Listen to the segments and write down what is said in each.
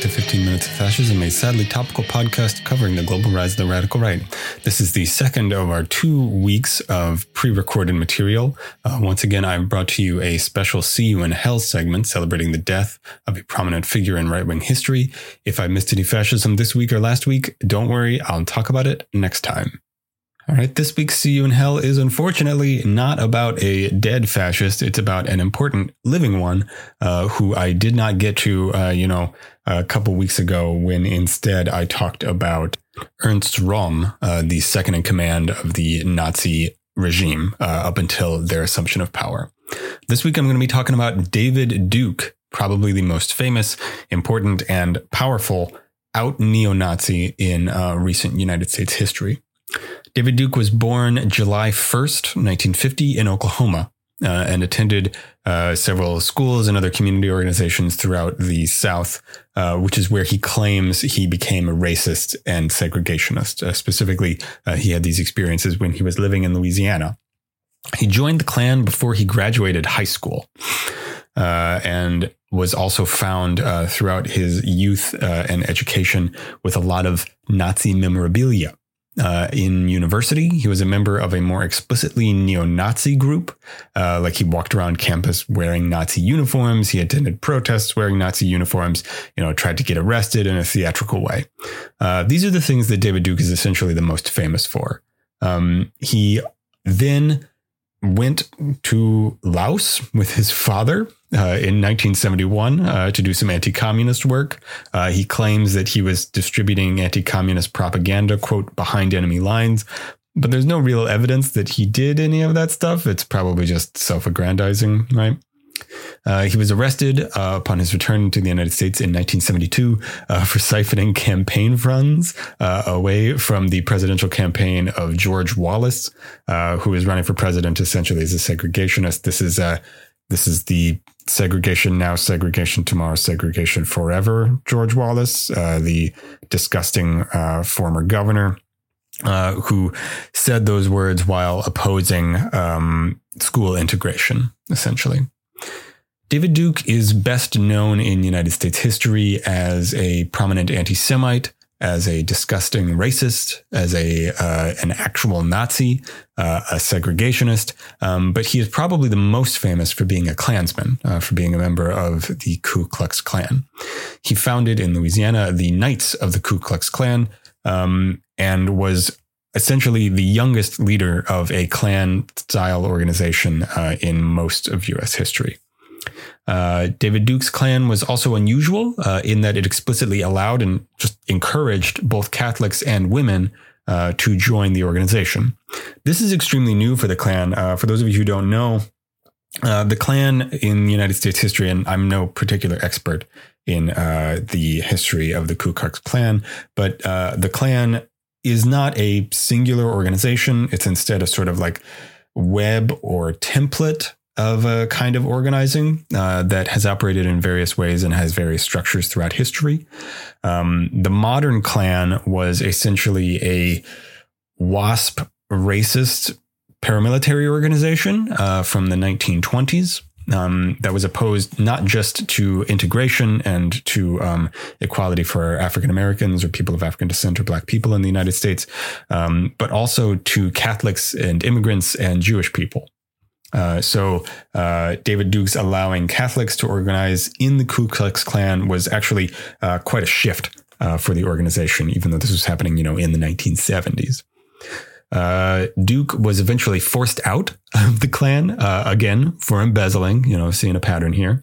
to 15 Minutes of Fascism, a sadly topical podcast covering the global rise of the radical right. This is the second of our two weeks of pre recorded material. Uh, once again, I've brought to you a special See You in Hell segment celebrating the death of a prominent figure in right wing history. If I missed any fascism this week or last week, don't worry, I'll talk about it next time. All right, this week's See You in Hell is unfortunately not about a dead fascist. It's about an important living one uh, who I did not get to, uh, you know, a couple weeks ago when instead I talked about Ernst Röhm, uh, the second in command of the Nazi regime uh, up until their assumption of power. This week I'm going to be talking about David Duke, probably the most famous, important, and powerful out neo Nazi in uh, recent United States history. David Duke was born July 1st, 1950, in Oklahoma, uh, and attended uh, several schools and other community organizations throughout the South, uh, which is where he claims he became a racist and segregationist. Uh, specifically, uh, he had these experiences when he was living in Louisiana. He joined the Klan before he graduated high school. Uh, and was also found throughout his youth uh, and education with a lot of Nazi memorabilia uh, in university. He was a member of a more explicitly neo Nazi group. Uh, like he walked around campus wearing Nazi uniforms. He attended protests wearing Nazi uniforms, you know, tried to get arrested in a theatrical way. Uh, these are the things that David Duke is essentially the most famous for. Um, he then went to Laos with his father uh, in 1971 uh, to do some anti-communist work. Uh, he claims that he was distributing anti-communist propaganda, quote, behind enemy lines. But there's no real evidence that he did any of that stuff. It's probably just self-aggrandizing, right? Uh, he was arrested uh, upon his return to the United States in 1972 uh, for siphoning campaign funds away from the presidential campaign of George Wallace, who was running for president essentially as a segregationist. This is this is the segregation now, segregation tomorrow, segregation forever. George Wallace, uh, the disgusting uh, former governor. Uh, who said those words while opposing um, school integration, essentially. David Duke is best known in United States history as a prominent anti-Semite, as a disgusting racist, as a uh, an actual Nazi, uh, a segregationist. Um, but he is probably the most famous for being a Klansman, uh, for being a member of the Ku Klux Klan. He founded in Louisiana the Knights of the Ku Klux Klan um, and was essentially the youngest leader of a Klan style organization uh, in most of U.S. history. Uh, David Duke's Klan was also unusual uh, in that it explicitly allowed and just encouraged both Catholics and women uh, to join the organization. This is extremely new for the Klan. Uh, for those of you who don't know, uh, the Klan in United States history, and I'm no particular expert in the history of the Ku Klux Klan, but the Klan is not a singular organization. It's instead a sort of like web or template of a kind of organizing uh, that has operated in various ways and has various structures throughout history. Um, the modern Klan was essentially a WASP racist paramilitary organization uh, from the 1920s. Um, that was opposed not just to integration and to um, equality for African Americans or people of African descent or Black people in the United States, um, but also to Catholics and immigrants and Jewish people. Uh, so uh, David Duke's allowing Catholics to organize in the Ku Klux Klan was actually uh, quite a shift uh, for the organization, even though this was happening, you know, in the 1970s. Uh, Duke was eventually forced out of the Klan again for embezzling. You know, seeing a pattern here.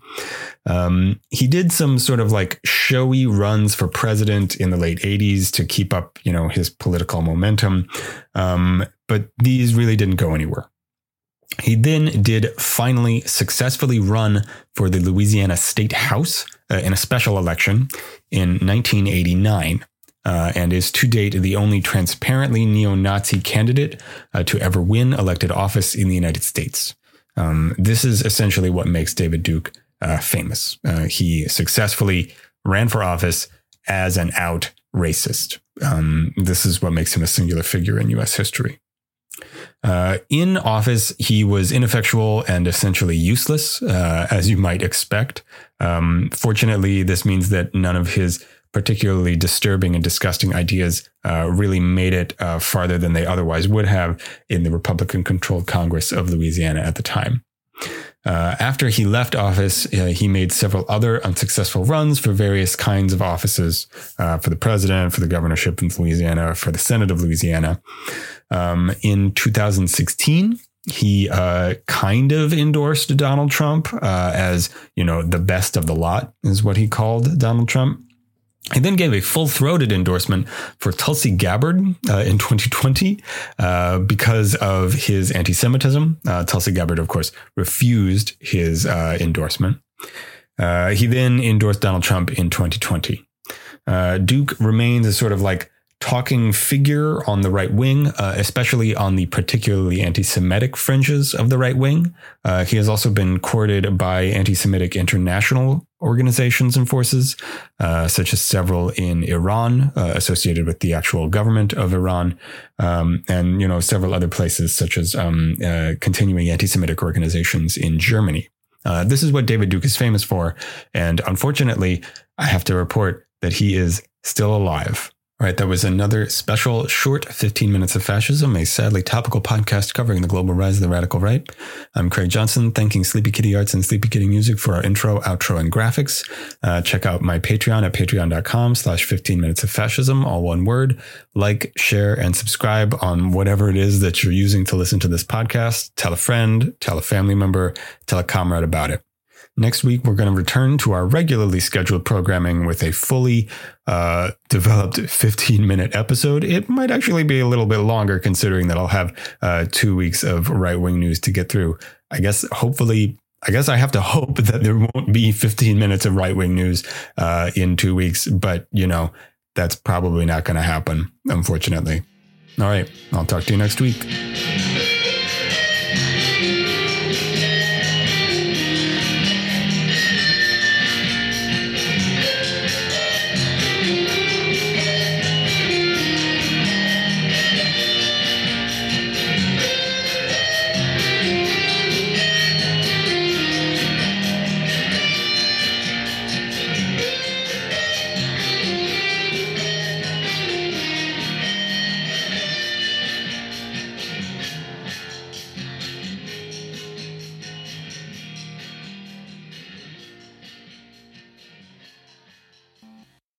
Um, he did some sort of like showy runs for president in the late 80s to keep up, you know, his political momentum. Um, but these really didn't go anywhere. He then did finally successfully run for the Louisiana State House uh, in a special election in 1989. Uh, and is to date the only transparently neo Nazi candidate uh, to ever win elected office in the United States. Um, this is essentially what makes David Duke uh, famous. Uh, he successfully ran for office as an out racist. Um, this is what makes him a singular figure in US history. Uh, in office, he was ineffectual and essentially useless, uh, as you might expect. Um, fortunately, this means that none of his particularly disturbing and disgusting ideas uh, really made it uh, farther than they otherwise would have in the Republican controlled Congress of Louisiana at the time. Uh, after he left office, uh, he made several other unsuccessful runs for various kinds of offices uh, for the president, for the governorship in Louisiana, for the Senate of Louisiana. Um, in 2016, he uh, kind of endorsed Donald Trump uh, as, you know, the best of the lot, is what he called Donald Trump. He then gave a full throated endorsement for Tulsi Gabbard uh, in 2020 uh, because of his anti Semitism. Uh, Tulsi Gabbard, of course, refused his uh, endorsement. Uh, he then endorsed Donald Trump in 2020. Uh, Duke remains a sort of like talking figure on the right wing, especially on the particularly anti Semitic fringes of the right wing. He has also been courted by anti Semitic international organizations and forces, uh, such as several in Iran, uh, associated with the actual government of Iran, um, and you know several other places, such as um, uh, continuing anti Semitic organizations in Germany. Uh, this is what David Duke is famous for. And unfortunately, I have to report that he is still alive. All right, that was another special short 15 minutes of fascism, a sadly topical podcast covering the global rise of the radical right. I'm Craig Johnson, thanking Sleepy Kitty Arts and Sleepy Kitty Music for our intro, outro, and graphics. Uh, check out my Patreon at patreon.com slash 15 minutes of fascism, all one word. Like, share, and subscribe on whatever it is that you're using to listen to this podcast. Tell a friend, tell a family member, tell a comrade about it. Next week, we're going to return to our regularly scheduled programming with a fully uh, developed 15 minute episode. It might actually be a little bit longer considering that I'll have uh, two weeks of right wing news to get through. I guess hopefully I guess I have to hope that there won't be 15 minutes of right wing news uh, in two weeks, but you know, that's probably not going to happen, unfortunately. All right. I'll talk to you next week.